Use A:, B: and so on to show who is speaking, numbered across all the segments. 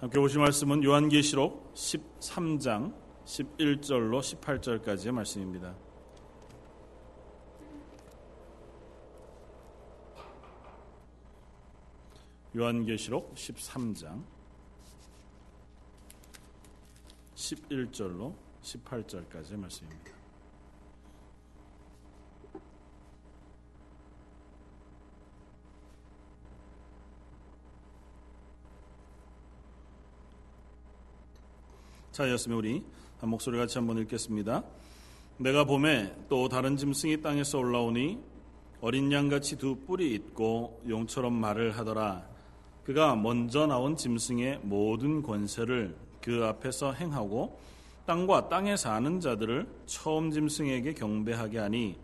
A: 함께 보실 말씀은 요한계시록 13장 11절로 18절까지의 말씀입니다. 요한계시록 13장 11절로 18절까지의 말씀입니다. 자, 였으면 우리 한 목소리 같이 한번 읽겠습니다. 내가 봄에 또 다른 짐승이 땅에서 올라오니 어린 양같이 두 뿔이 있고 용처럼 말을 하더라. 그가 먼저 나온 짐승의 모든 권세를 그 앞에서 행하고 땅과 땅에 사는 자들을 처음 짐승에게 경배하게 하니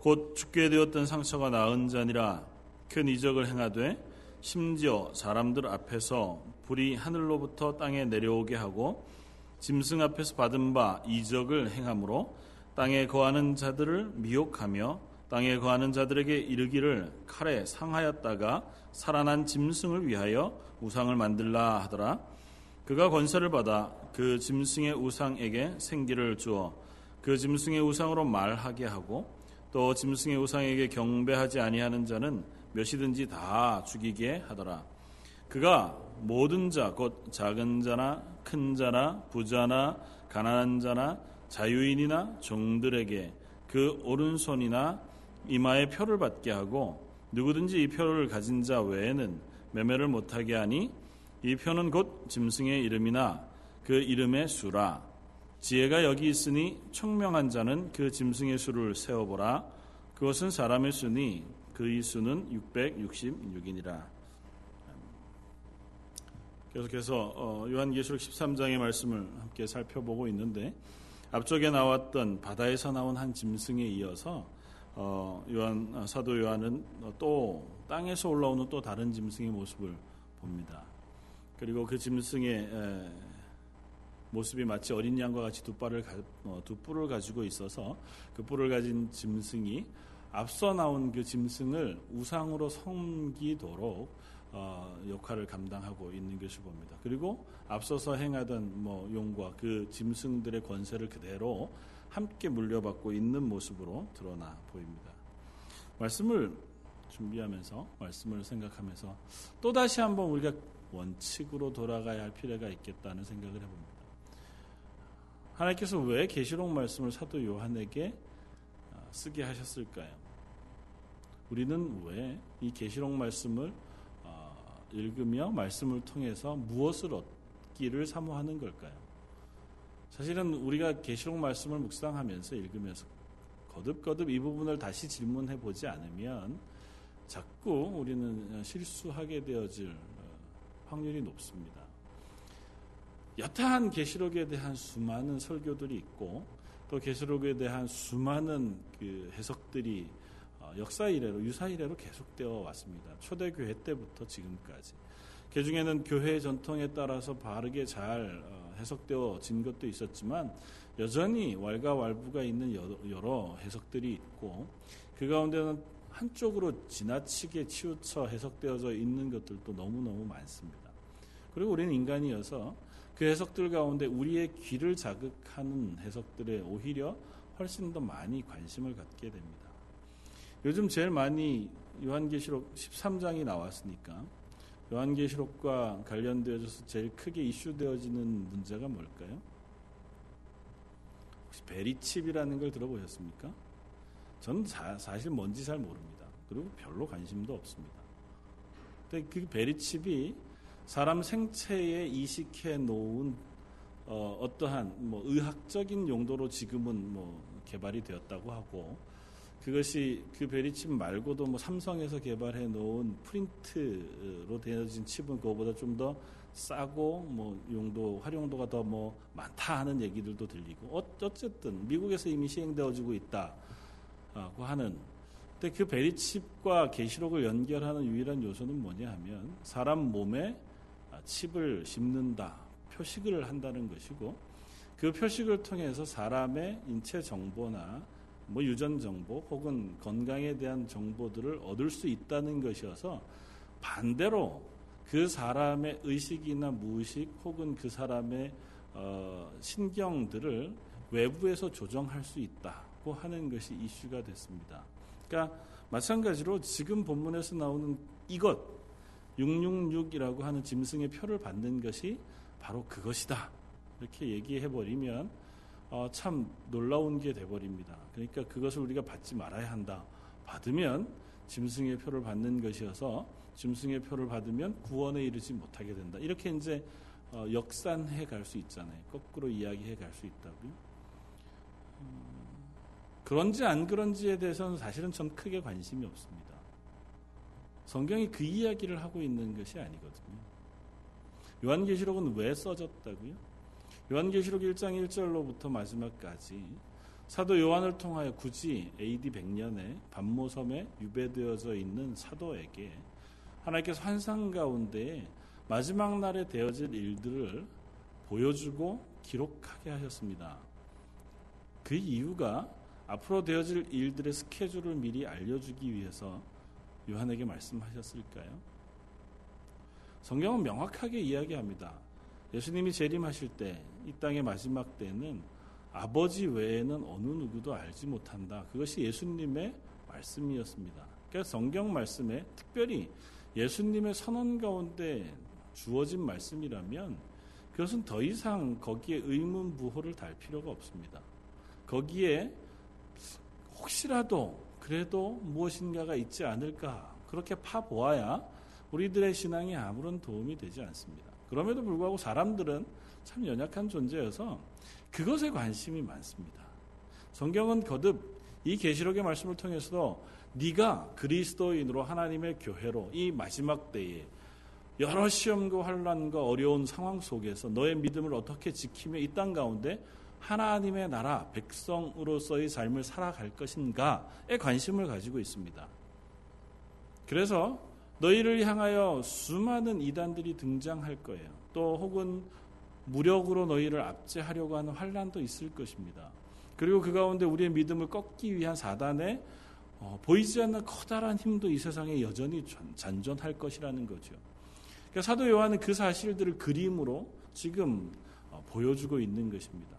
A: 곧 죽게 되었던 상처가 나은 자니라 큰 이적을 행하되 심지어 사람들 앞에서 불이 하늘로부터 땅에 내려오게 하고 짐승 앞에서 받은 바 이적을 행함으로 땅에 거하는 자들을 미혹하며 땅에 거하는 자들에게 이르기를 칼에 상하였다가 살아난 짐승을 위하여 우상을 만들라 하더라. 그가 권세를 받아 그 짐승의 우상에게 생기를 주어 그 짐승의 우상으로 말하게 하고 또 짐승의 우상에게 경배하지 아니하는 자는 몇이든지 다 죽이게 하더라. 그가 모든 자 곧 작은 자나 큰 자나 부자나 가난한 자나 자유인이나 종들에게 그 오른손이나 이마에 표를 받게 하고 누구든지 이 표를 가진 자 외에는 매매를 못하게 하니 이 표는 곧 짐승의 이름이나 그 이름의 수라. 지혜가 여기 있으니 총명한 자는 그 짐승의 수를 세어보라. 그것은 사람의 수니 그의 수는 666이니라 계속해서 어, 요한계시록 13장의 말씀을 함께 살펴보고 있는데 앞쪽에 나왔던 바다에서 나온 한 짐승에 이어서 어, 요한 어, 사도 요한은 또 땅에서 올라오는 또 다른 짐승의 모습을 봅니다. 그리고 그 짐승의 모습이 마치 어린 양과 같이 두 뿔을 두 뿔을 가지고 있어서 그 뿔을 가진 짐승이 앞서 나온 그 짐승을 우상으로 섬기도록 어, 역할을 감당하고 있는 것을 봅니다. 그리고 앞서서 행하던 뭐 용과 그 짐승들의 권세를 그대로 함께 물려받고 있는 모습으로 드러나 보입니다. 말씀을 준비하면서 말씀을 생각하면서 또 다시 한번 우리가 원칙으로 돌아가야 할 필요가 있겠다는 생각을 해봅니다. 하나님께서 왜 계시록 말씀을 사도 요한에게 어, 쓰게 하셨을까요? 우리는 왜 이 계시록 말씀을 읽으며 말씀을 통해서 무엇을 얻기를 사모하는 걸까요? 사실은 우리가 계시록 말씀을 묵상하면서 읽으면서 거듭거듭 이 부분을 다시 질문해 보지 않으면 자꾸 우리는 실수하게 되어질 확률이 높습니다. 여타한 계시록에 대한 수많은 설교들이 있고 또 계시록에 대한 수많은 그 해석들이 어, 역사 이래로 유사 이래로 계속되어 왔습니다. 초대 교회 때부터 지금까지. 그 중에는 교회 전통에 따라서 바르게 잘 어, 해석되어진 것도 있었지만 여전히 왈가왈부가 있는 여러 해석들이 있고 그 가운데는 한쪽으로 지나치게 치우쳐 해석되어져 있는 것들도 너무너무 많습니다. 그리고 우리는 인간이어서 그 해석들 가운데 우리의 귀를 자극하는 해석들에 오히려 훨씬 더 많이 관심을 갖게 됩니다. 요즘 제일 많이 요한계시록 13장이 나왔으니까 요한계시록과 관련되어서 제일 크게 이슈되어지는 문제가 뭘까요? 혹시 베리칩이라는 걸 들어보셨습니까? 저는 자, 사실 뭔지 잘 모릅니다. 그리고 별로 관심도 없습니다. 근데 그 베리칩이 사람 생체에 이식해 놓은 어, 어떠한 뭐 의학적인 용도로 지금은 뭐 개발이 되었다고 하고 그것이 그 베리칩 말고도 뭐 삼성에서 개발해 놓은 프린트로 되어진 칩은 그거보다 좀 더 싸고 뭐 용도 활용도가 더 뭐 많다 하는 얘기들도 들리고 어, 어쨌든 미국에서 이미 시행되어지고 있다고 하는. 근데 그 베리칩과 게시록을 연결하는 유일한 요소는 뭐냐 하면 사람 몸에 칩을 심는다 표식을 한다는 것이고 그 표식을 통해서 사람의 인체 정보나 뭐 유전 정보 혹은 건강에 대한 정보들을 얻을 수 있다는 것이어서 반대로 그 사람의 의식이나 무의식 혹은 그 사람의 어, 신경들을 외부에서 조정할 수 있다고 하는 것이 이슈가 됐습니다. 그러니까 마찬가지로 지금 본문에서 나오는 이것 666이라고 하는 짐승의 표를 받는 것이 바로 그것이다. 이렇게 얘기해 버리면 어, 참 놀라운 게 돼버립니다. 그러니까 그것을 우리가 받지 말아야 한다. 받으면 짐승의 표를 받는 것이어서 짐승의 표를 받으면 구원에 이르지 못하게 된다. 이렇게 이제 어, 역산해 갈 수 있잖아요. 거꾸로 이야기해 갈 수 있다고요. 음, 그런지 안 그런지에 대해서는 사실은 전 크게 관심이 없습니다. 성경이 그 이야기를 하고 있는 것이 아니거든요. 요한계시록은 왜 써졌다고요? 요한계시록 1장 1절로부터 마지막까지 사도 요한을 통하여 굳이 AD 100년에 반모섬에 유배되어져 있는 사도에게 하나님께서 환상 가운데 마지막 날에 되어질 일들을 보여주고 기록하게 하셨습니다. 그 이유가 앞으로 되어질 일들의 스케줄을 미리 알려주기 위해서 요한에게 말씀하셨을까요? 성경은 명확하게 이야기합니다. 예수님이 재림하실 때, 이 땅의 마지막 때는 아버지 외에는 어느 누구도 알지 못한다. 그것이 예수님의 말씀이었습니다. 그러니까 성경 말씀에 특별히 예수님의 선언 가운데 주어진 말씀이라면 그것은 더 이상 거기에 의문 부호를 달 필요가 없습니다. 거기에 혹시라도 그래도 무엇인가가 있지 않을까 그렇게 파보아야 우리들의 신앙에 아무런 도움이 되지 않습니다. 그럼에도 불구하고 사람들은 참 연약한 존재여서 그것에 관심이 많습니다. 성경은 거듭 이 계시록의 말씀을 통해서도 네가 그리스도인으로 하나님의 교회로 이 마지막 때에 여러 시험과 환란과 어려운 상황 속에서 너의 믿음을 어떻게 지키며 이 땅 가운데 하나님의 나라 백성으로서의 삶을 살아갈 것인가에 관심을 가지고 있습니다. 그래서 너희를 향하여 수많은 이단들이 등장할 거예요. 또 혹은 무력으로 너희를 압제하려고 하는 환란도 있을 것입니다. 그리고 그 가운데 우리의 믿음을 꺾기 위한 사단의 어, 보이지 않는 커다란 힘도 이 세상에 여전히 잔존할 것이라는 거죠. 그러니까 사도 요한은 그 사실들을 그림으로 지금 어, 보여주고 있는 것입니다.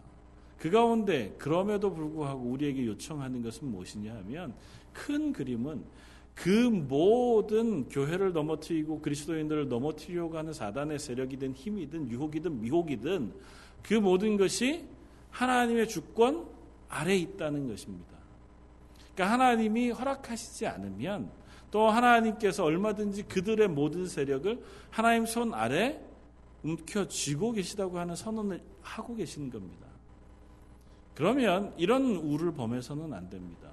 A: 그 가운데 그럼에도 불구하고 우리에게 요청하는 것은 무엇이냐 하면 큰 그림은 그 모든 교회를 넘어뜨리고 그리스도인들을 넘어뜨리려고 하는 사단의 세력이든 힘이든 유혹이든 미혹이든 그 모든 것이 하나님의 주권 아래 있다는 것입니다. 그러니까 하나님이 허락하시지 않으면 또 하나님께서 얼마든지 그들의 모든 세력을 하나님 손 아래 움켜쥐고 계시다고 하는 선언을 하고 계신 겁니다. 그러면 이런 우를 범해서는 안 됩니다.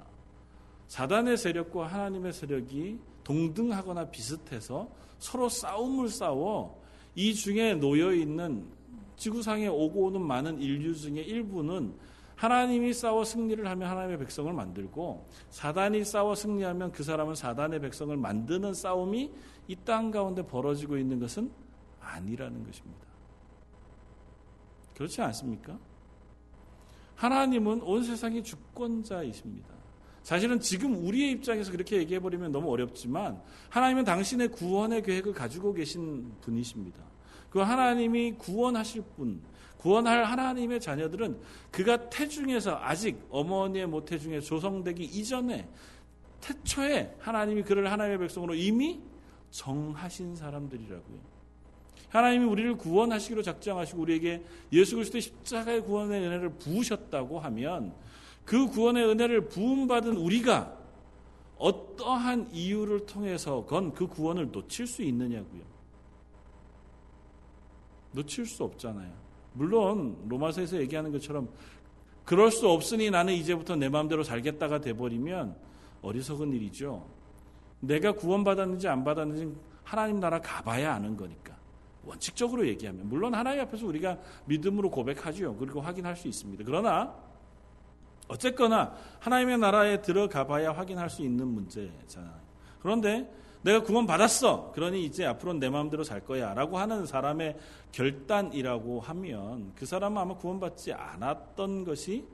A: 사단의 세력과 하나님의 세력이 동등하거나 비슷해서 서로 싸움을 싸워 이 중에 놓여 있는 지구상에 오고 오는 많은 인류 중에 일부는 하나님이 싸워 승리를 하면 하나님의 백성을 만들고 사단이 싸워 승리하면 그 사람은 사단의 백성을 만드는 싸움이 이 땅 가운데 벌어지고 있는 것은 아니라는 것입니다. 그렇지 않습니까? 하나님은 온 세상의 주권자이십니다. 사실은 지금 우리의 입장에서 그렇게 얘기해버리면 너무 어렵지만 하나님은 당신의 구원의 계획을 가지고 계신 분이십니다. 그 하나님이 구원하실 분, 구원할 하나님의 자녀들은 그가 태중에서 아직 어머니의 모태중에 조성되기 이전에 태초에 하나님이 그를 하나님의 백성으로 이미 정하신 사람들이라고요. 하나님이 우리를 구원하시기로 작정하시고 우리에게 예수 그리스도의 십자가의 구원의 은혜를 부으셨다고 하면 그 구원의 은혜를 부음받은 우리가 어떠한 이유를 통해서건 그 구원을 놓칠 수 있느냐고요. 놓칠 수 없잖아요. 물론 로마서에서 얘기하는 것처럼 그럴 수 없으니 나는 이제부터 내 마음대로 살겠다가 돼버리면 어리석은 일이죠. 내가 구원받았는지 안 받았는지 하나님 나라 가봐야 아는 거니까. 원칙적으로 얘기하면 물론 하나님 앞에서 우리가 믿음으로 고백하죠. 그리고 확인할 수 있습니다. 그러나 어쨌거나 하나님의 나라에 들어가 봐야 확인할 수 있는 문제잖아요. 그런데 내가 구원 받았어. 그러니 이제 앞으로는 내 마음대로 살 거야. 라고 하는 사람의 결단이라고 하면 그 사람은 아마 구원받지 않았던 것이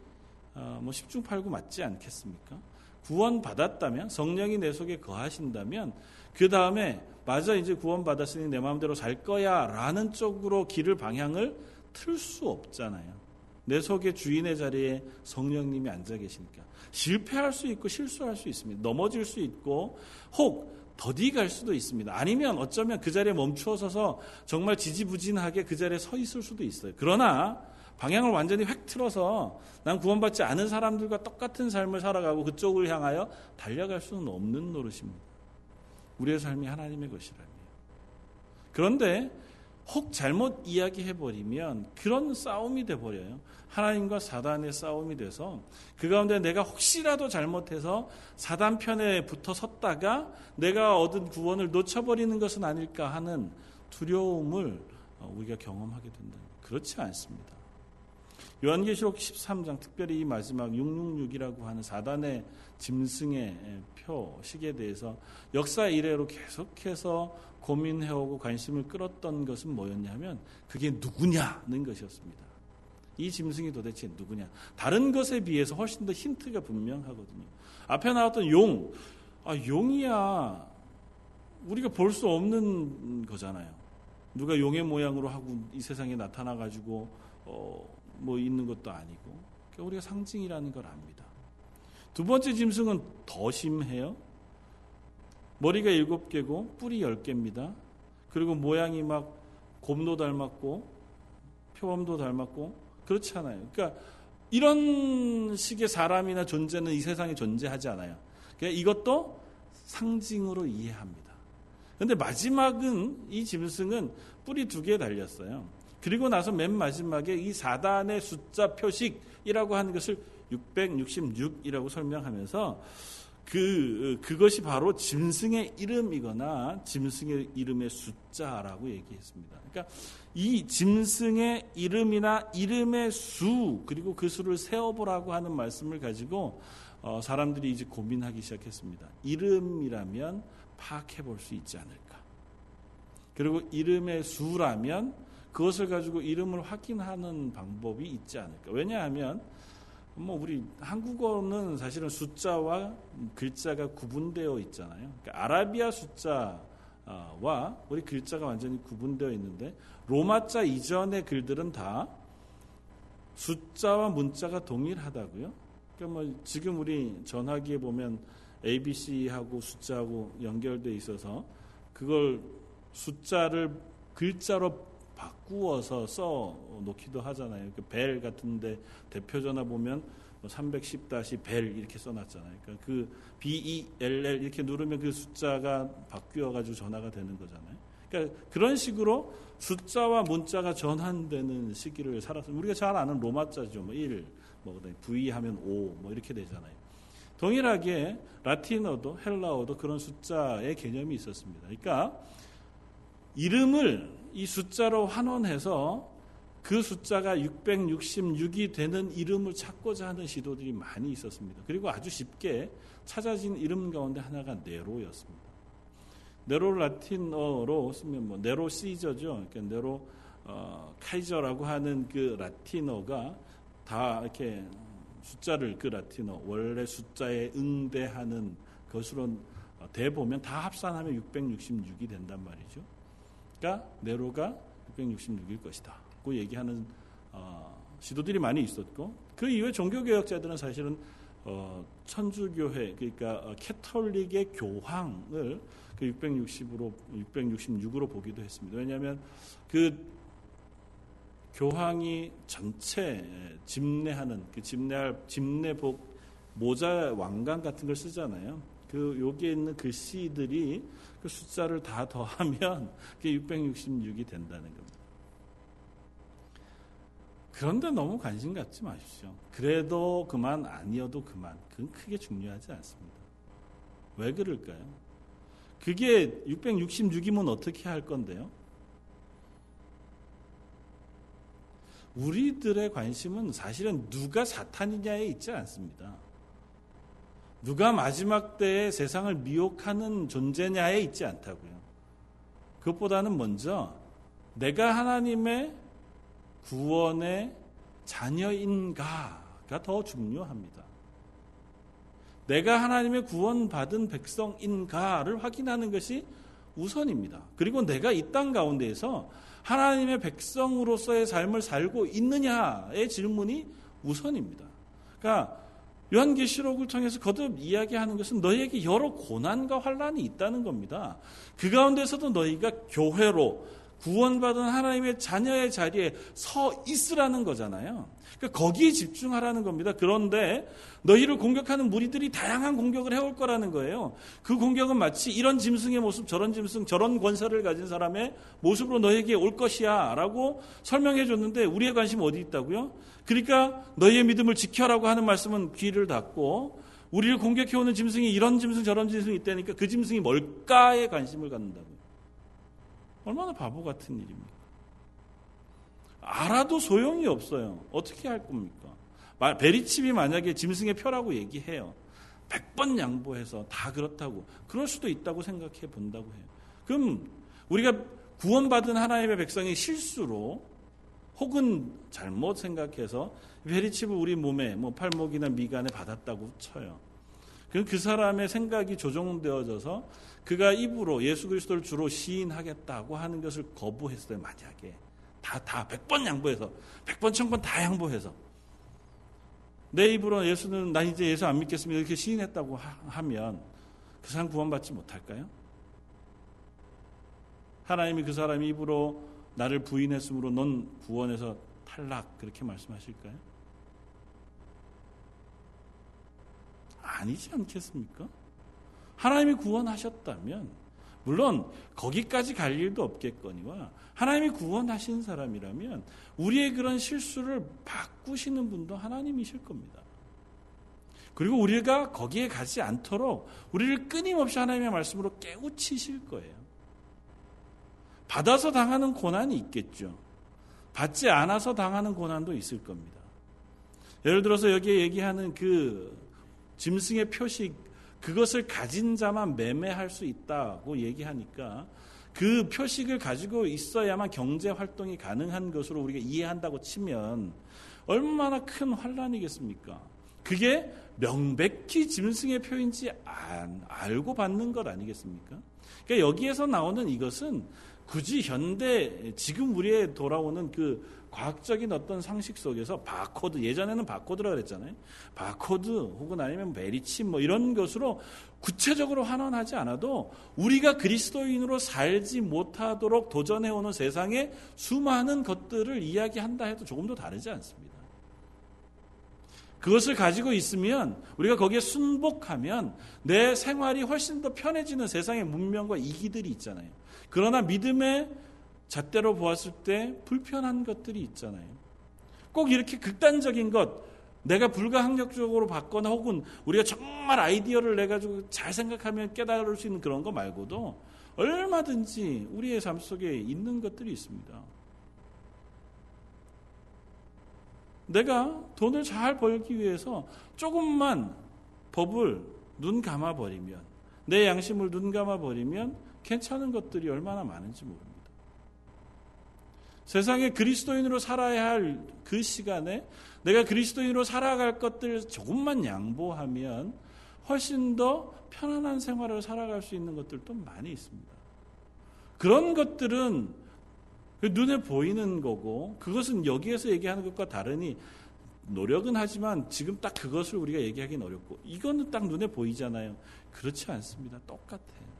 A: 어, 뭐 십중팔구 맞지 않겠습니까? 구원 받았다면 성령이 내 속에 거하신다면 그 다음에 맞아 이제 구원 받았으니 내 마음대로 살 거야라는 쪽으로 길을 방향을 틀 수 없잖아요. 내 속에 주인의 자리에 성령님이 앉아 계시니까 실패할 수 있고 실수할 수 있습니다. 넘어질 수 있고 혹 더디 갈 수도 있습니다. 아니면 어쩌면 그 자리에 멈추어 서서 정말 지지부진하게 그 자리에 서 있을 수도 있어요. 그러나 방향을 완전히 획 틀어서 난 구원받지 않은 사람들과 똑같은 삶을 살아가고 그쪽을 향하여 달려갈 수는 없는 노릇입니다. 우리의 삶이 하나님의 것이라면. 그런데 혹 잘못 이야기해버리면 그런 싸움이 돼버려요. 하나님과 사단의 싸움이 돼서 그 가운데 내가 혹시라도 잘못해서 사단 편에 붙어 섰다가 내가 얻은 구원을 놓쳐버리는 것은 아닐까 하는 두려움을 우리가 경험하게 된다. 그렇지 않습니다. 요한계시록 13장 특별히 이 마지막 666이라고 하는 사단의 짐승의 표식에 대해서 역사 이래로 계속해서 고민해오고 관심을 끌었던 것은 뭐였냐면 그게 누구냐는 것이었습니다. 이 짐승이 도대체 누구냐? 다른 것에 비해서 훨씬 더 힌트가 분명하거든요. 앞에 나왔던 용, 아, 용이야. 우리가 볼 수 없는 거잖아요. 누가 용의 모양으로 하고 이 세상에 나타나 가지고, 어, 뭐 있는 것도 아니고. 그러니까 우리가 상징이라는 걸 압니다. 두 번째 짐승은 더 심해요. 머리가 일곱 개고 뿔이 열 개입니다. 그리고 모양이 막 곰도 닮았고 표범도 닮았고 그렇지 않아요. 그러니까 이런 식의 사람이나 존재는 이 세상에 존재하지 않아요. 그러니까 이것도 상징으로 이해합니다. 그런데 마지막은 이 짐승은 뿔이 두 개 달렸어요. 그리고 나서 맨 마지막에 이 사단의 숫자 표식이라고 하는 것을 666이라고 설명하면서 그 그것이 바로 짐승의 이름이거나 짐승의 이름의 숫자라고 얘기했습니다. 그러니까 이 짐승의 이름이나 이름의 수 그리고 그 수를 세어보라고 하는 말씀을 가지고 어, 사람들이 이제 고민하기 시작했습니다. 이름이라면 파악해 볼 수 있지 않을까? 그리고 이름의 수라면 그것을 가지고 이름을 확인하는 방법이 있지 않을까? 왜냐하면 뭐 우리 한국어는 사실은 숫자와 글자가 구분되어 있잖아요. 그러니까 아라비아 숫자와 우리 글자가 완전히 구분되어 있는데 로마자 이전의 글들은 다 숫자와 문자가 동일하다고요. 그러니까 뭐 지금 우리 전화기에 보면 ABC하고 숫자하고 연결돼 있어서 그걸 숫자를 글자로 바꾸어서 써 놓기도 하잖아요. 그 벨 같은데 대표전화 보면 310-벨 뭐 이렇게 써놨잖아요. 그러니까 그 B-E-L-L 이렇게 누르면 그 숫자가 바뀌어가지고 전화가 되는 거잖아요. 그러니까 그런 식으로 숫자와 문자가 전환되는 시기를 살았어요. 우리가 잘 아는 로마자죠. 뭐 1, 뭐 V 하면 5, 뭐 이렇게 되잖아요. 동일하게 라틴어도 헬라어도 그런 숫자의 개념이 있었습니다. 그러니까 이름을 이 숫자로 환원해서 그 숫자가 666이 되는 이름을 찾고자 하는 시도들이 많이 있었습니다. 그리고 아주 쉽게 찾아진 이름 가운데 하나가 네로였습니다. 네로 라틴어로 쓰면 뭐 네로 시저죠. 그러니까 네로 어, 카이저라고 하는 그 라틴어가 다 이렇게 숫자를 그 라틴어 원래 숫자에 응대하는 것으로 대보면 다 합산하면 666이 된단 말이죠. 그러니까 네로가 666일 것이다. 그 얘기하는 어, 시도들이 많이 있었고 그 이후에 종교개혁자들은 사실은 어, 천주교회 그러니까 어, 캐톨릭의 교황을 그 660으로 666으로 보기도 했습니다. 왜냐하면 그 교황이 전체 집례하는 그 집례할 집례복 모자 왕관 같은 걸 쓰잖아요. 그 여기에 있는 글씨들이 그 숫자를 다 더하면 그게 666이 된다는 겁니다. 그런데 너무 관심 갖지 마십시오. 그래도 그만 아니어도 그만. 그건 크게 중요하지 않습니다. 왜 그럴까요? 그게 666이면 어떻게 할 건데요? 우리들의 관심은 사실은 누가 사탄이냐에 있지 않습니다. 누가 마지막 때에 세상을 미혹하는 존재냐에 있지 않다고요. 그것보다는 먼저 내가 하나님의 구원의 자녀인가가 더 중요합니다. 내가 하나님의 구원받은 백성인가를 확인하는 것이 우선입니다. 그리고 내가 이 땅 가운데에서 하나님의 백성으로서의 삶을 살고 있느냐의 질문이 우선입니다. 그러니까 요한계시록을 통해서 거듭 이야기하는 것은 너희에게 여러 고난과 환란이 있다는 겁니다. 그 가운데서도 너희가 교회로 구원받은 하나님의 자녀의 자리에 서 있으라는 거잖아요. 그러니까 거기에 집중하라는 겁니다. 그런데 너희를 공격하는 무리들이 다양한 공격을 해올 거라는 거예요. 그 공격은 마치 이런 짐승의 모습, 저런 짐승, 저런 권세를 가진 사람의 모습으로 너에게 올 것이야 라고 설명해 줬는데 우리의 관심 어디 있다고요? 그러니까 너희의 믿음을 지켜라고 하는 말씀은 귀를 닫고 우리를 공격해오는 짐승이 이런 짐승 저런 짐승이 있다니까 그 짐승이 뭘까에 관심을 갖는다고. 얼마나 바보 같은 일입니까? 알아도 소용이 없어요. 어떻게 할 겁니까? 베리칩이 만약에 짐승의 표라고 얘기해요. 100번 양보해서 다 그렇다고. 그럴 수도 있다고 생각해 본다고 해요. 그럼 우리가 구원받은 하나님의 백성의 실수로 혹은 잘못 생각해서 베리칩을 우리 몸에 뭐 팔목이나 미간에 받았다고 쳐요. 그럼 그 사람의 생각이 조정되어져서 그가 입으로 예수 그리스도를 주로 시인하겠다고 하는 것을 거부했어요. 만약에 다다 100번 양보해서 100번 1000번 다 양보해서 내 입으로 예수는 나 이제 예수 안 믿겠습니다. 이렇게 시인했다고 하면 그 사람 구원받지 못할까요? 하나님이 그 사람 입으로 나를 부인했으므로 넌 구원에서 탈락 그렇게 말씀하실까요? 아니지 않겠습니까? 하나님이 구원하셨다면 물론 거기까지 갈 일도 없겠거니와 하나님이 구원하신 사람이라면 우리의 그런 실수를 바꾸시는 분도 하나님이실 겁니다. 그리고 우리가 거기에 가지 않도록 우리를 끊임없이 하나님의 말씀으로 깨우치실 거예요. 받아서 당하는 고난이 있겠죠. 받지 않아서 당하는 고난도 있을 겁니다. 예를 들어서 여기에 얘기하는 그 짐승의 표식 그것을 가진 자만 매매할 수 있다고 얘기하니까 그 표식을 가지고 있어야만 경제 활동이 가능한 것으로 우리가 이해한다고 치면 얼마나 큰 환란이겠습니까? 그게 명백히 짐승의 표인지 안, 알고 받는 것 아니겠습니까? 그러니까 여기에서 나오는 이것은 굳이 현대 지금 우리에 돌아오는 그 과학적인 어떤 상식 속에서 바코드 예전에는 바코드라 그랬잖아요. 바코드 혹은 아니면 메리칩 뭐 이런 것으로 구체적으로 환원하지 않아도 우리가 그리스도인으로 살지 못하도록 도전해 오는 세상의 수많은 것들을 이야기한다 해도 조금도 다르지 않습니다. 그것을 가지고 있으면 우리가 거기에 순복하면 내 생활이 훨씬 더 편해지는 세상의 문명과 이기들이 있잖아요. 그러나 믿음의 잣대로 보았을 때 불편한 것들이 있잖아요. 꼭 이렇게 극단적인 것, 내가 불가항력적으로 받거나 혹은 우리가 정말 아이디어를 내가지고 잘 생각하면 깨달을 수 있는 그런 거 말고도 얼마든지 우리의 삶 속에 있는 것들이 있습니다. 내가 돈을 잘 벌기 위해서 조금만 법을 눈 감아버리면, 내 양심을 눈 감아버리면 괜찮은 것들이 얼마나 많은지 모릅니다. 세상에 그리스도인으로 살아야 할 그 시간에 내가 그리스도인으로 살아갈 것들 조금만 양보하면 훨씬 더 편안한 생활을 살아갈 수 있는 것들도 많이 있습니다. 그런 것들은 그 눈에 보이는 거고 그것은 여기에서 얘기하는 것과 다르니 노력은 하지만 지금 딱 그것을 우리가 얘기하기는 어렵고 이거는 딱 눈에 보이잖아요. 그렇지 않습니다. 똑같아요.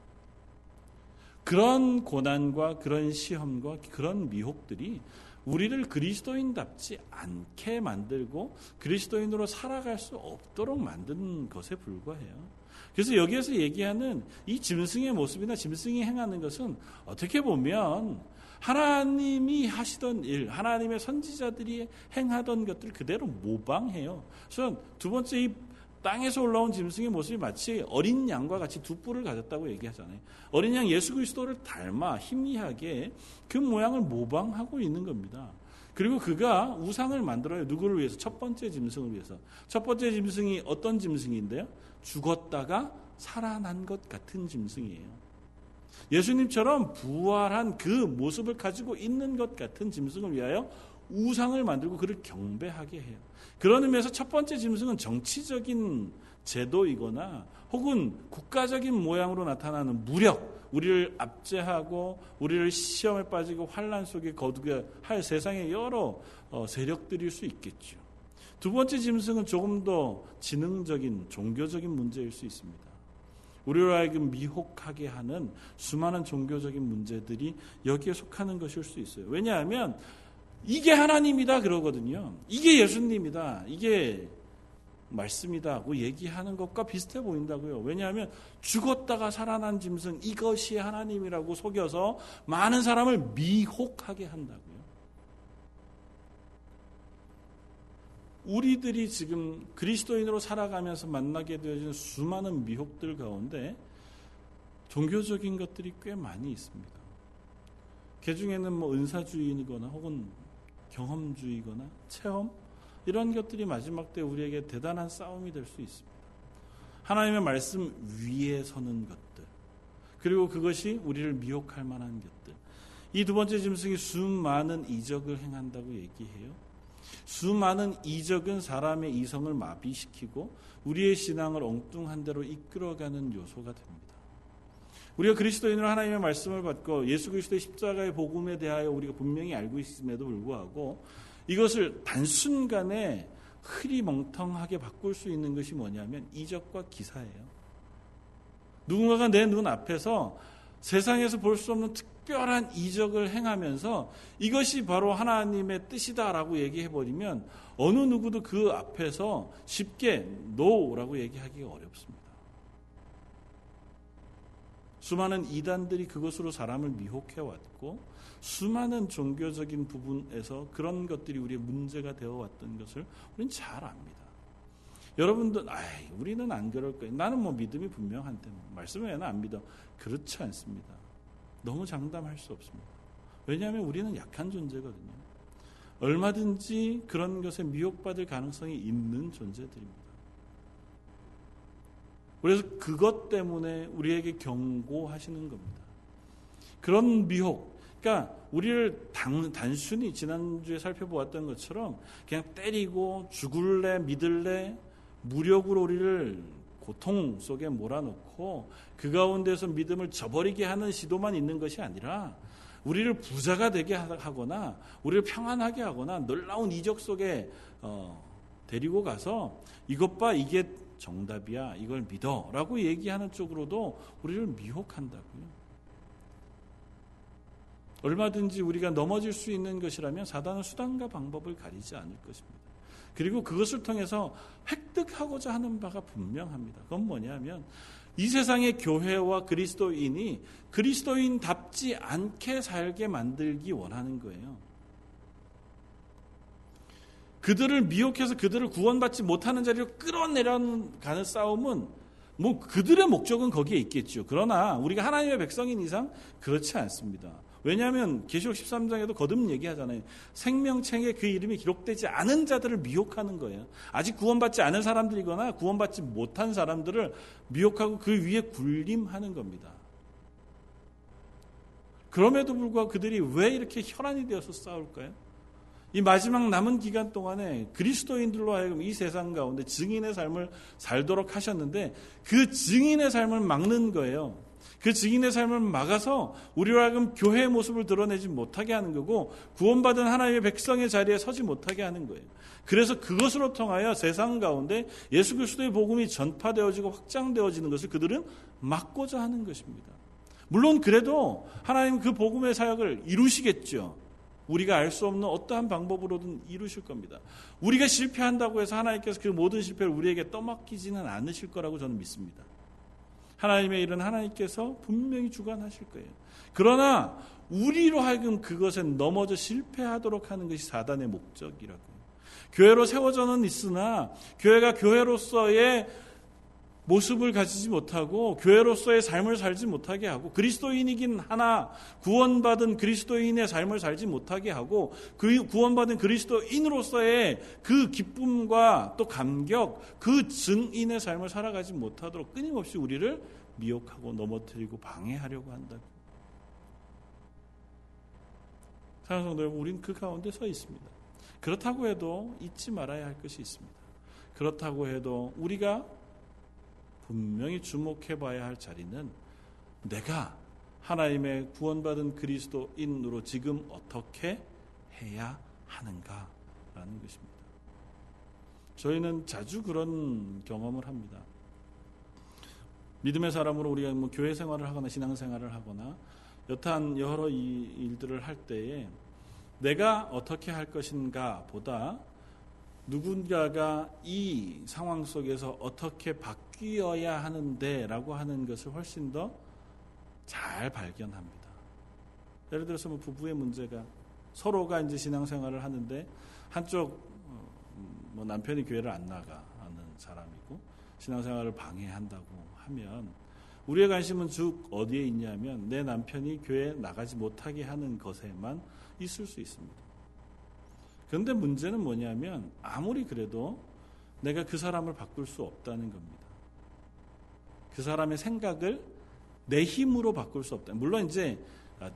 A: 그런 고난과 그런 시험과 그런 미혹들이 우리를 그리스도인답지 않게 만들고 그리스도인으로 살아갈 수 없도록 만든 것에 불과해요. 그래서 여기에서 얘기하는 이 짐승의 모습이나 짐승이 행하는 것은 어떻게 보면 하나님이 하시던 일, 하나님의 선지자들이 행하던 것들 그대로 모방해요. 그래서 두 번째 이 땅에서 올라온 짐승의 모습이 마치 어린 양과 같이 두 뿔을 가졌다고 얘기하잖아요. 어린 양 예수 그리스도를 닮아 희미하게 그 모양을 모방하고 있는 겁니다. 그리고 그가 우상을 만들어요. 누구를 위해서? 첫 번째 짐승을 위해서. 첫 번째 짐승이 어떤 짐승인데요? 죽었다가 살아난 것 같은 짐승이에요. 예수님처럼 부활한 그 모습을 가지고 있는 것 같은 짐승을 위하여 우상을 만들고 그를 경배하게 해요. 그런 의미에서 첫 번째 짐승은 정치적인 제도이거나 혹은 국가적인 모양으로 나타나는 무력, 우리를 압제하고 우리를 시험에 빠지고 환란 속에 거두게 할 세상의 여러 어, 세력들일 수 있겠죠. 두 번째 짐승은 조금 더 지능적인 종교적인 문제일 수 있습니다. 우리로 하여금 미혹하게 하는 수많은 종교적인 문제들이 여기에 속하는 것일 수 있어요. 왜냐하면 이게 하나님이다 그러거든요. 이게 예수님이다. 이게 말씀이다고 얘기하는 것과 비슷해 보인다고요. 왜냐하면 죽었다가 살아난 짐승 이것이 하나님이라고 속여서 많은 사람을 미혹하게 한다고요. 우리들이 지금 그리스도인으로 살아가면서 만나게 되어진 수많은 미혹들 가운데 종교적인 것들이 꽤 많이 있습니다. 그 중에는 뭐 은사주의이거나 혹은 경험주의거나 체험 이런 것들이 마지막 때 우리에게 대단한 싸움이 될 수 있습니다. 하나님의 말씀 위에 서는 것들 그리고 그것이 우리를 미혹할 만한 것들 이 두 번째 짐승이 수많은 이적을 행한다고 얘기해요. 수많은 이적은 사람의 이성을 마비시키고 우리의 신앙을 엉뚱한 대로 이끌어가는 요소가 됩니다. 우리가 그리스도인으로 하나님의 말씀을 받고 예수 그리스도의 십자가의 복음에 대하여 우리가 분명히 알고 있음에도 불구하고 이것을 단순간에 흐리멍텅하게 바꿀 수 있는 것이 뭐냐면 이적과 기사예요. 누군가가 내 눈 앞에서 세상에서 볼 수 없는 특별한 이적을 행하면서 이것이 바로 하나님의 뜻이다라고 얘기해 버리면 어느 누구도 그 앞에서 쉽게 노라고 얘기하기가 어렵습니다. 수많은 이단들이 그것으로 사람을 미혹해 왔고 수많은 종교적인 부분에서 그런 것들이 우리의 문제가 되어 왔던 것을 우리는 잘 압니다. 여러분들, 아이, 우리는 안 그럴 거예요. 나는 뭐 믿음이 분명한데, 뭐. 말씀 외에는 안 믿어. 그렇지 않습니다. 너무 장담할 수 없습니다. 왜냐하면 우리는 약한 존재거든요. 얼마든지 그런 것에 미혹받을 가능성이 있는 존재들입니다. 그래서 그것 때문에 우리에게 경고하시는 겁니다. 그런 미혹, 그러니까 우리를 단, 단순히 지난주에 살펴보았던 것처럼 그냥 때리고 죽을래 믿을래 무력으로 우리를 고통 속에 몰아넣고 그 가운데서 믿음을 저버리게 하는 시도만 있는 것이 아니라 우리를 부자가 되게 하거나 우리를 평안하게 하거나 놀라운 이적 속에 어, 데리고 가서 이것 봐 이게 정답이야 이걸 믿어 라고 얘기하는 쪽으로도 우리를 미혹한다고요. 얼마든지 우리가 넘어질 수 있는 것이라면 사단은 수단과 방법을 가리지 않을 것입니다. 그리고 그것을 통해서 획득하고자 하는 바가 분명합니다. 그건 뭐냐면 이 세상의 교회와 그리스도인이 그리스도인답지 않게 살게 만들기 원하는 거예요. 그들을 미혹해서 그들을 구원받지 못하는 자리로 끌어내려가는 싸움은 뭐 그들의 목적은 거기에 있겠죠. 그러나 우리가 하나님의 백성인 이상 그렇지 않습니다. 왜냐하면 계시록 13장에도 거듭 얘기하잖아요. 생명책에 그 이름이 기록되지 않은 자들을 미혹하는 거예요. 아직 구원받지 않은 사람들이거나 구원받지 못한 사람들을 미혹하고 그 위에 군림하는 겁니다. 그럼에도 불구하고 그들이 왜 이렇게 혈안이 되어서 싸울까요? 이 마지막 남은 기간 동안에 그리스도인들로 하여금 이 세상 가운데 증인의 삶을 살도록 하셨는데 그 증인의 삶을 막는 거예요. 그 증인의 삶을 막아서 우리로 하여금 교회의 모습을 드러내지 못하게 하는 거고 구원받은 하나님의 백성의 자리에 서지 못하게 하는 거예요. 그래서 그것으로 통하여 세상 가운데 예수 그리스도의 복음이 전파되어지고 확장되어지는 것을 그들은 막고자 하는 것입니다. 물론 그래도 하나님 그 복음의 사역을 이루시겠죠. 우리가 알 수 없는 어떠한 방법으로든 이루실 겁니다. 우리가 실패한다고 해서 하나님께서 그 모든 실패를 우리에게 떠맡기지는 않으실 거라고 저는 믿습니다. 하나님의 일은 하나님께서 분명히 주관하실 거예요. 그러나 우리로 하여금 그것에 넘어져 실패하도록 하는 것이 사단의 목적이라고. 교회로 세워져는 있으나 교회가 교회로서의 모습을 가지지 못하고 교회로서의 삶을 살지 못하게 하고 그리스도인이긴 하나 구원받은 그리스도인의 삶을 살지 못하게 하고 그 구원받은 그리스도인으로서의 그 기쁨과 또 감격 그 증인의 삶을 살아가지 못하도록 끊임없이 우리를 미혹하고 넘어뜨리고 방해하려고 한다. 사랑하는 성도 여러분, 우리는 그 가운데 서 있습니다. 그렇다고 해도 잊지 말아야 할 것이 있습니다. 그렇다고 해도 우리가 분명히 주목해 봐야 할 자리는 내가 하나님의 구원받은 그리스도인으로 지금 어떻게 해야 하는가라는 것입니다. 저희는 자주 그런 경험을 합니다. 믿음의 사람으로 우리가 뭐 교회 생활을 하거나 신앙 생활을 하거나 여탄 여러 일들을 할 때에 내가 어떻게 할 것인가 보다 누군가가 이 상황 속에서 어떻게 바뀌 어야 하는데라고 하는 것을 훨씬 더 잘 발견합니다. 예를 들어서 뭐 부부의 문제가 서로가 이제 신앙생활을 하는데 한쪽 어, 뭐 남편이 교회를 안 나가 하는 사람이고 신앙생활을 방해한다고 하면 우리의 관심은 쭉 어디에 있냐면 내 남편이 교회 나가지 못하게 하는 것에만 있을 수 있습니다. 그런데 문제는 뭐냐면 아무리 그래도 내가 그 사람을 바꿀 수 없다는 겁니다. 그 사람의 생각을 내 힘으로 바꿀 수 없다. 물론 이제 아,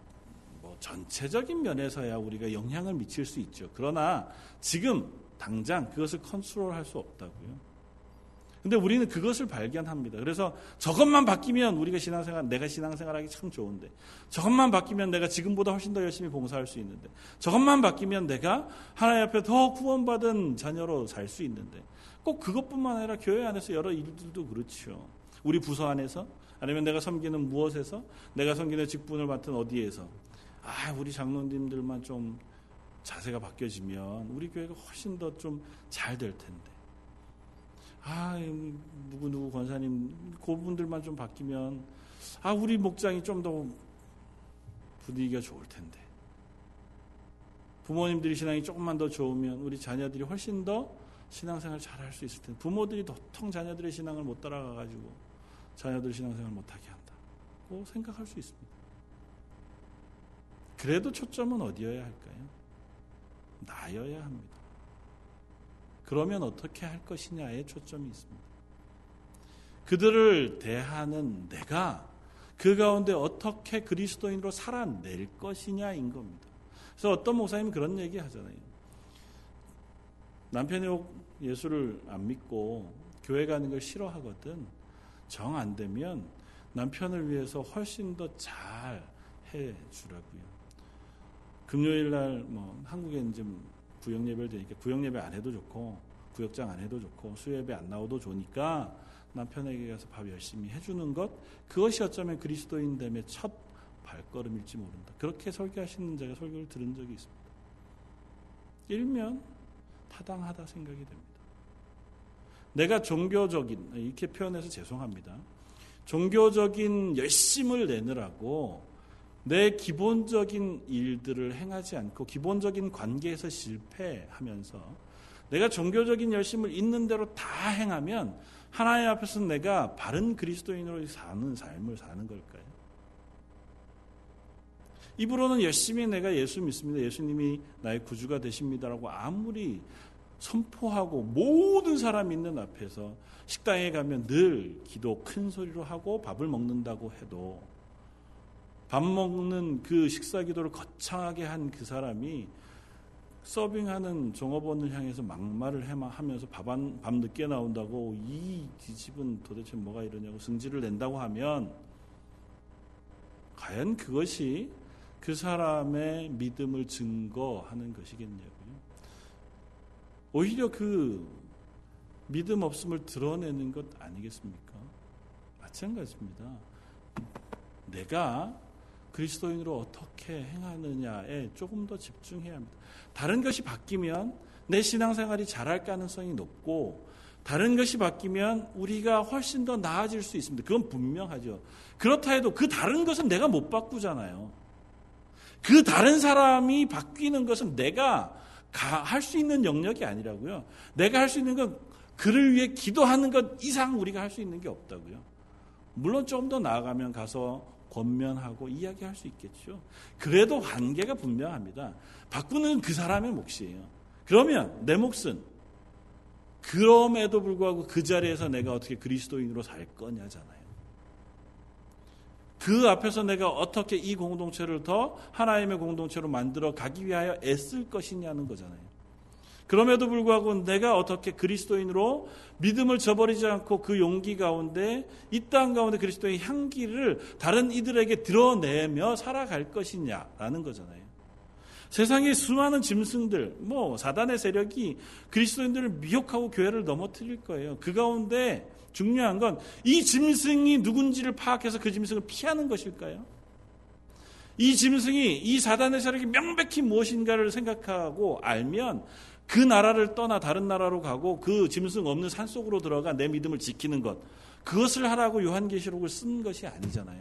A: 뭐 전체적인 면에서야 우리가 영향을 미칠 수 있죠. 그러나 지금 당장 그것을 컨트롤할 수 없다고요. 근데 우리는 그것을 발견합니다. 그래서 저것만 바뀌면 우리가 신앙생활, 내가 신앙생활하기 참 좋은데, 저것만 바뀌면 내가 지금보다 훨씬 더 열심히 봉사할 수 있는데, 저것만 바뀌면 내가 하나님 앞에 더 구원받은 자녀로 살 수 있는데, 꼭 그것뿐만 아니라 교회 안에서 여러 일들도 그렇죠. 우리 부서 안에서, 아니면 내가 섬기는 무엇에서, 내가 섬기는 직분을 맡은 어디에서, 아, 우리 장로님들만 좀 자세가 바뀌어지면 우리 교회가 훨씬 더 좀 잘 될 텐데. 아, 누구 누구 권사님 그분들만 좀 바뀌면 아, 우리 목장이 좀 더 분위기가 좋을 텐데. 부모님들이 신앙이 조금만 더 좋으면 우리 자녀들이 훨씬 더 신앙생활 잘 할 수 있을 텐데. 부모들이 도통 자녀들의 신앙을 못 따라가 가지고 자녀들 신앙생활 못 하게 한다고 생각할 수 있습니다. 그래도 초점은 어디여야 할까요? 나여야 합니다. 그러면 어떻게 할 것이냐에 초점이 있습니다. 그들을 대하는 내가 그 가운데 어떻게 그리스도인으로 살아낼 것이냐인 겁니다. 그래서 어떤 목사님 그런 얘기 하잖아요. 남편이 예수를 안 믿고 교회 가는 걸 싫어하거든. 정 안 되면 남편을 위해서 훨씬 더 잘 해주라고요. 금요일 날 뭐 한국에 이제 구역 예배를 드니까 구역 예배 안 해도 좋고 구역장 안 해도 좋고 수예배 안 나오도 좋으니까 남편에게 가서 밥 열심히 해주는 것 그것이 어쩌면 그리스도인됨의 첫 발걸음일지 모른다. 그렇게 설교하시는 제가 설교를 들은 적이 있습니다. 일면 타당하다 생각이 됩니다. 내가 종교적인 이렇게 표현해서 죄송합니다. 종교적인 열심을 내느라고 내 기본적인 일들을 행하지 않고 기본적인 관계에서 실패하면서 내가 종교적인 열심을 있는 대로 다 행하면 하나님 앞에서 내가 바른 그리스도인으로 사는 삶을 사는 걸까요? 입으로는 열심히 내가 예수 믿습니다. 예수님이 나의 구주가 되십니다라고 아무리 선포하고 모든 사람 있는 앞에서 식당에 가면 늘 기도 큰 소리로 하고 밥을 먹는다고 해도 밥 먹는 그 식사 기도를 거창하게 한 그 사람이 서빙하는 종업원을 향해서 막말을 하면서 밤, 밤 늦게 나온다고 이 집은 도대체 뭐가 이러냐고 승질을 낸다고 하면 과연 그것이 그 사람의 믿음을 증거하는 것이겠냐고요. 오히려 그 믿음 없음을 드러내는 것 아니겠습니까? 마찬가지입니다. 내가 그리스도인으로 어떻게 행하느냐에 조금 더 집중해야 합니다. 다른 것이 바뀌면 내 신앙생활이 잘할 가능성이 높고 다른 것이 바뀌면 우리가 훨씬 더 나아질 수 있습니다. 그건 분명하죠. 그렇다 해도 그 다른 것은 내가 못 바꾸잖아요. 그 다른 사람이 바뀌는 것은 내가 할 수 있는 영역이 아니라고요. 내가 할 수 있는 건 그를 위해 기도하는 것 이상 우리가 할 수 있는 게 없다고요. 물론 좀 더 나아가면 가서 권면하고 이야기할 수 있겠죠. 그래도 관계가 분명합니다. 바꾸는 그 사람의 몫이에요. 그러면 내 몫은 그럼에도 불구하고 그 자리에서 내가 어떻게 그리스도인으로 살 거냐잖아요. 그그 앞에서 내가 어떻게 이 공동체를 더 하나님의 공동체로 만들어 가기 위하여 애쓸 것이냐는 거잖아요. 그럼에도 불구하고 내가 어떻게 그리스도인으로 믿음을 저버리지 않고 그 용기 가운데 이 땅 가운데 그리스도의 향기를 다른 이들에게 드러내며 살아갈 것이냐라는 거잖아요. 세상의 수많은 짐승들, 뭐 사단의 세력이 그리스도인들을 미혹하고 교회를 넘어뜨릴 거예요. 그 가운데 중요한 건 이 짐승이 누군지를 파악해서 그 짐승을 피하는 것일까요? 이 짐승이 이 사단의 세력이 명백히 무엇인가를 생각하고 알면 그 나라를 떠나 다른 나라로 가고 그 짐승 없는 산 속으로 들어가 내 믿음을 지키는 것. 그것을 하라고 요한계시록을 쓴 것이 아니잖아요.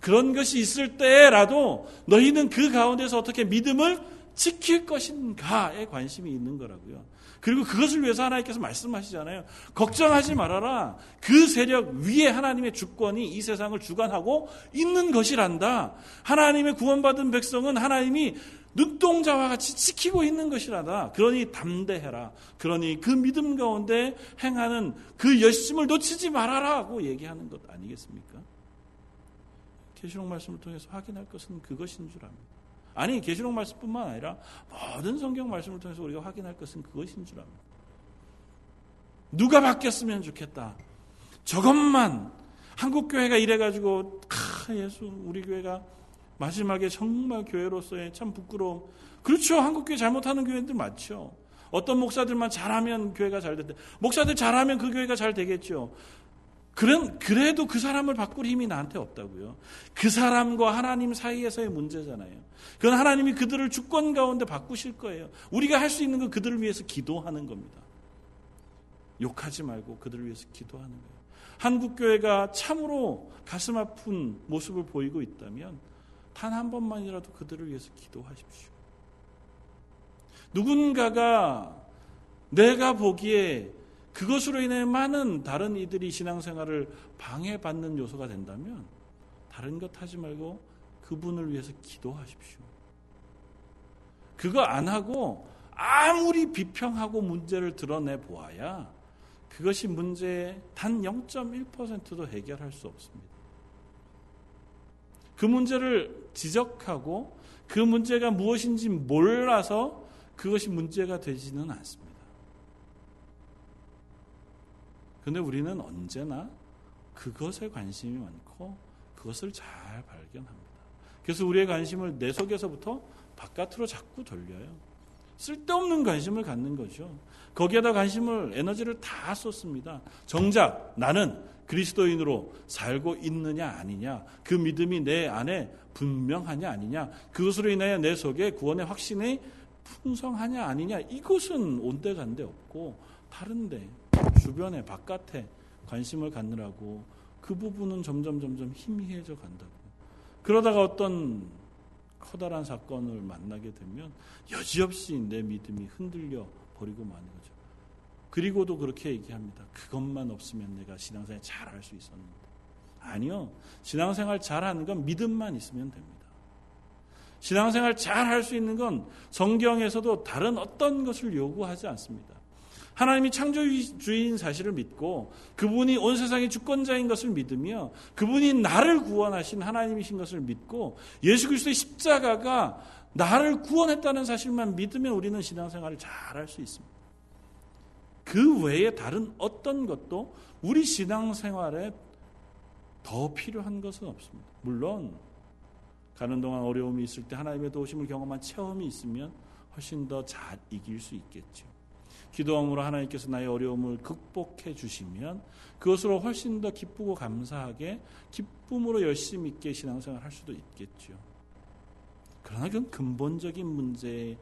A: 그런 것이 있을 때라도 너희는 그 가운데서 어떻게 믿음을 지킬 것인가에 관심이 있는 거라고요. 그리고 그것을 위해서 하나님께서 말씀하시잖아요. 걱정하지 말아라. 그 세력 위에 하나님의 주권이 이 세상을 주관하고 있는 것이란다. 하나님의 구원받은 백성은 하나님이 눈동자와 같이 지키고 있는 것이라다. 그러니 담대해라. 그러니 그 믿음 가운데 행하는 그 열심을 놓치지 말아라 하고 얘기하는 것 아니겠습니까? 계시록 말씀을 통해서 확인할 것은 그것인 줄 압니다. 아니 계시록 말씀뿐만 아니라 모든 성경 말씀을 통해서 우리가 확인할 것은 그것인 줄 압니다. 누가 바뀌었으면 좋겠다. 저것만 한국 교회가 이래 가지고 아, 예수 우리 교회가 마지막에 정말 교회로서의 참 부끄러움. 그렇죠. 한국 교회 잘못하는 교회들 많죠. 어떤 목사들만 잘하면 교회가 잘 된다. 목사들 잘하면 그 교회가 잘 되겠죠. 그런, 그래도 그 사람을 바꿀 힘이 나한테 없다고요. 그 사람과 하나님 사이에서의 문제잖아요. 그건 하나님이 그들을 주권 가운데 바꾸실 거예요. 우리가 할 수 있는 건 그들을 위해서 기도하는 겁니다. 욕하지 말고 그들을 위해서 기도하는 거예요. 한국 교회가 참으로 가슴 아픈 모습을 보이고 있다면 단 한 번만이라도 그들을 위해서 기도하십시오. 누군가가 내가 보기에 그것으로 인해 많은 다른 이들이 신앙생활을 방해받는 요소가 된다면 다른 것 하지 말고 그분을 위해서 기도하십시오. 그거 안 하고 아무리 비평하고 문제를 드러내 보아야 그것이 문제의 단 0.1%도 해결할 수 없습니다. 그 문제를 지적하고 그 문제가 무엇인지 몰라서 그것이 문제가 되지는 않습니다. 근데 우리는 언제나 그것에 관심이 많고 그것을 잘 발견합니다. 그래서 우리의 관심을 내 속에서부터 바깥으로 자꾸 돌려요. 쓸데없는 관심을 갖는 거죠. 거기에다 관심을 에너지를 다 쏟습니다. 정작 나는 그리스도인으로 살고 있느냐 아니냐 그 믿음이 내 안에 분명하냐 아니냐 그것으로 인하여 내 속에 구원의 확신이 풍성하냐 아니냐 이것은 온데간데 없고 다른데 주변에 바깥에 관심을 갖느라고 그 부분은 점점 점점 희미해져 간다고. 그러다가 어떤 커다란 사건을 만나게 되면 여지없이 내 믿음이 흔들려 버리고 마는 거죠. 그리고도 그렇게 얘기합니다. 그것만 없으면 내가 신앙생활 잘 할 수 있었는데. 아니요. 신앙생활 잘 하는 건 믿음만 있으면 됩니다. 신앙생활 잘 할 수 있는 건 성경에서도 다른 어떤 것을 요구하지 않습니다. 하나님이 창조주인 사실을 믿고 그분이 온 세상의 주권자인 것을 믿으며 그분이 나를 구원하신 하나님이신 것을 믿고 예수 그리스도의 십자가가 나를 구원했다는 사실만 믿으면 우리는 신앙생활을 잘 할 수 있습니다. 그 외에 다른 어떤 것도 우리 신앙생활에 더 필요한 것은 없습니다. 물론 가는 동안 어려움이 있을 때 하나님의 도우심을 경험한 체험이 있으면 훨씬 더 잘 이길 수 있겠죠. 기도함으로 하나님께서 나의 어려움을 극복해 주시면 그것으로 훨씬 더 기쁘고 감사하게 기쁨으로 열심히 있게 신앙생활 할 수도 있겠죠. 그러나 그건 근본적인 문제에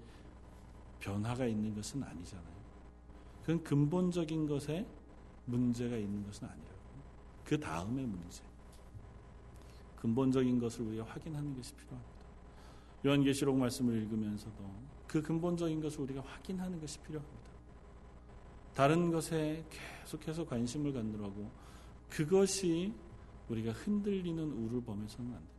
A: 변화가 있는 것은 아니잖아요. 그건 근본적인 것에 문제가 있는 것은 아니라고. 그 다음의 문제. 근본적인 것을 우리가 확인하는 것이 필요합니다. 요한계시록 말씀을 읽으면서도 그 근본적인 것을 우리가 확인하는 것이 필요합니다. 다른 것에 계속해서 관심을 갖느라고 그것이 우리가 흔들리는 우를 범해서는 안 됩니다.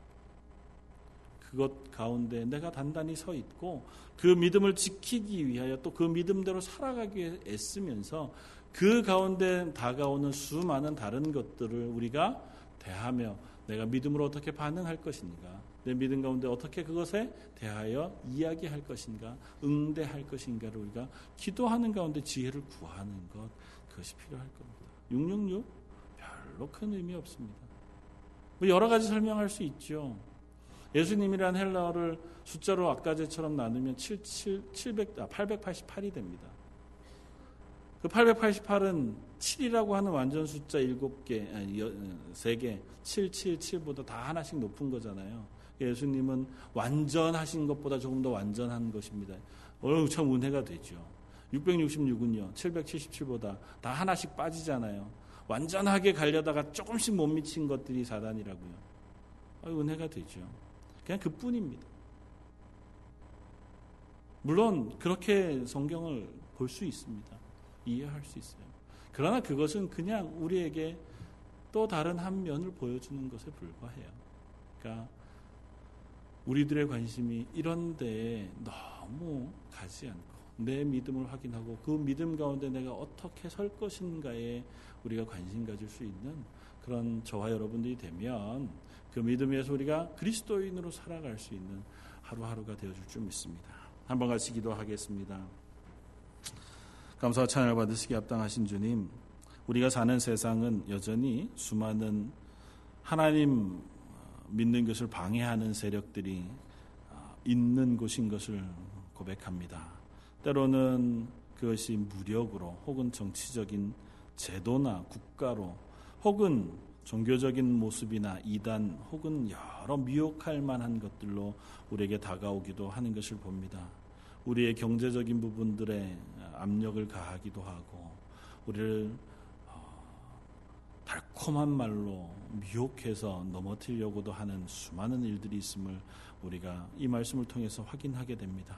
A: 그것 가운데 내가 단단히 서 있고 그 믿음을 지키기 위하여 또 그 믿음대로 살아가기 위해 애쓰면서 그 가운데 다가오는 수많은 다른 것들을 우리가 대하며 내가 믿음으로 어떻게 반응할 것인가? 내 믿음 가운데 어떻게 그것에 대하여 이야기할 것인가? 응대할 것인가를 우리가 기도하는 가운데 지혜를 구하는 것 그것이 필요할 겁니다. 666 별로 큰 의미 없습니다. 뭐 여러 가지 설명할 수 있죠. 예수님이란 헬라어를 숫자로 아까 제처럼 나누면 7, 7, 700, 아, 888이 됩니다. 그 888은 7이라고 하는 완전 숫자 7개, 아니, 3개, 777보다 다 하나씩 높은 거잖아요. 예수님은 완전하신 것보다 조금 더 완전한 것입니다. 어우, 참 은혜가 되죠. 666은요, 777보다 다 하나씩 빠지잖아요. 완전하게 가려다가 조금씩 못 미친 것들이 사단이라고요. 아유, 은혜가 되죠. 그냥 그 뿐입니다. 물론, 그렇게 성경을 볼 수 있습니다. 이해할 수 있어요. 그러나 그것은 그냥 우리에게 또 다른 한 면을 보여주는 것에 불과해요. 그러니까 우리들의 관심이 이런 데에 너무 가지 않고 내 믿음을 확인하고 그 믿음 가운데 내가 어떻게 설 것인가에 우리가 관심 가질 수 있는 그런 저와 여러분들이 되면 그 믿음에서 우리가 그리스도인으로 살아갈 수 있는 하루하루가 되어줄 줄 믿습니다. 한번 같이 기도하겠습니다. 감사와 찬양을 받으시기 합당하신 주님, 우리가 사는 세상은 여전히 수많은 하나님 믿는 것을 방해하는 세력들이 있는 곳인 것을 고백합니다. 때로는 그것이 무력으로 혹은 정치적인 제도나 국가로 혹은 종교적인 모습이나 이단 혹은 여러 미혹할 만한 것들로 우리에게 다가오기도 하는 것을 봅니다. 우리의 경제적인 부분들에 압력을 가하기도 하고 우리를 달콤한 말로 미혹해서 넘어뜨리려고도 하는 수많은 일들이 있음을 우리가 이 말씀을 통해서 확인하게 됩니다.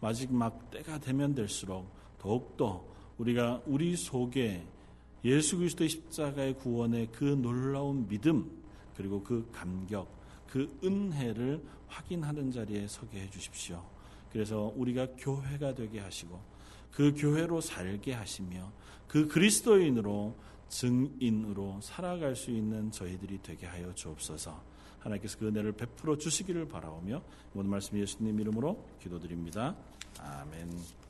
A: 마지막 때가 되면 될수록 더욱더 우리가 우리 속에 예수 그리스도의 십자가의 구원의 그 놀라운 믿음 그리고 그 감격 그 은혜를 확인하는 자리에 서게 해 주십시오. 그래서 우리가 교회가 되게 하시고 그 교회로 살게 하시며 그 그리스도인으로 증인으로 살아갈 수 있는 저희들이 되게 하여 주옵소서. 하나님께서 그 은혜를 베풀어 주시기를 바라오며 오늘 말씀 예수님 이름으로 기도드립니다. 아멘.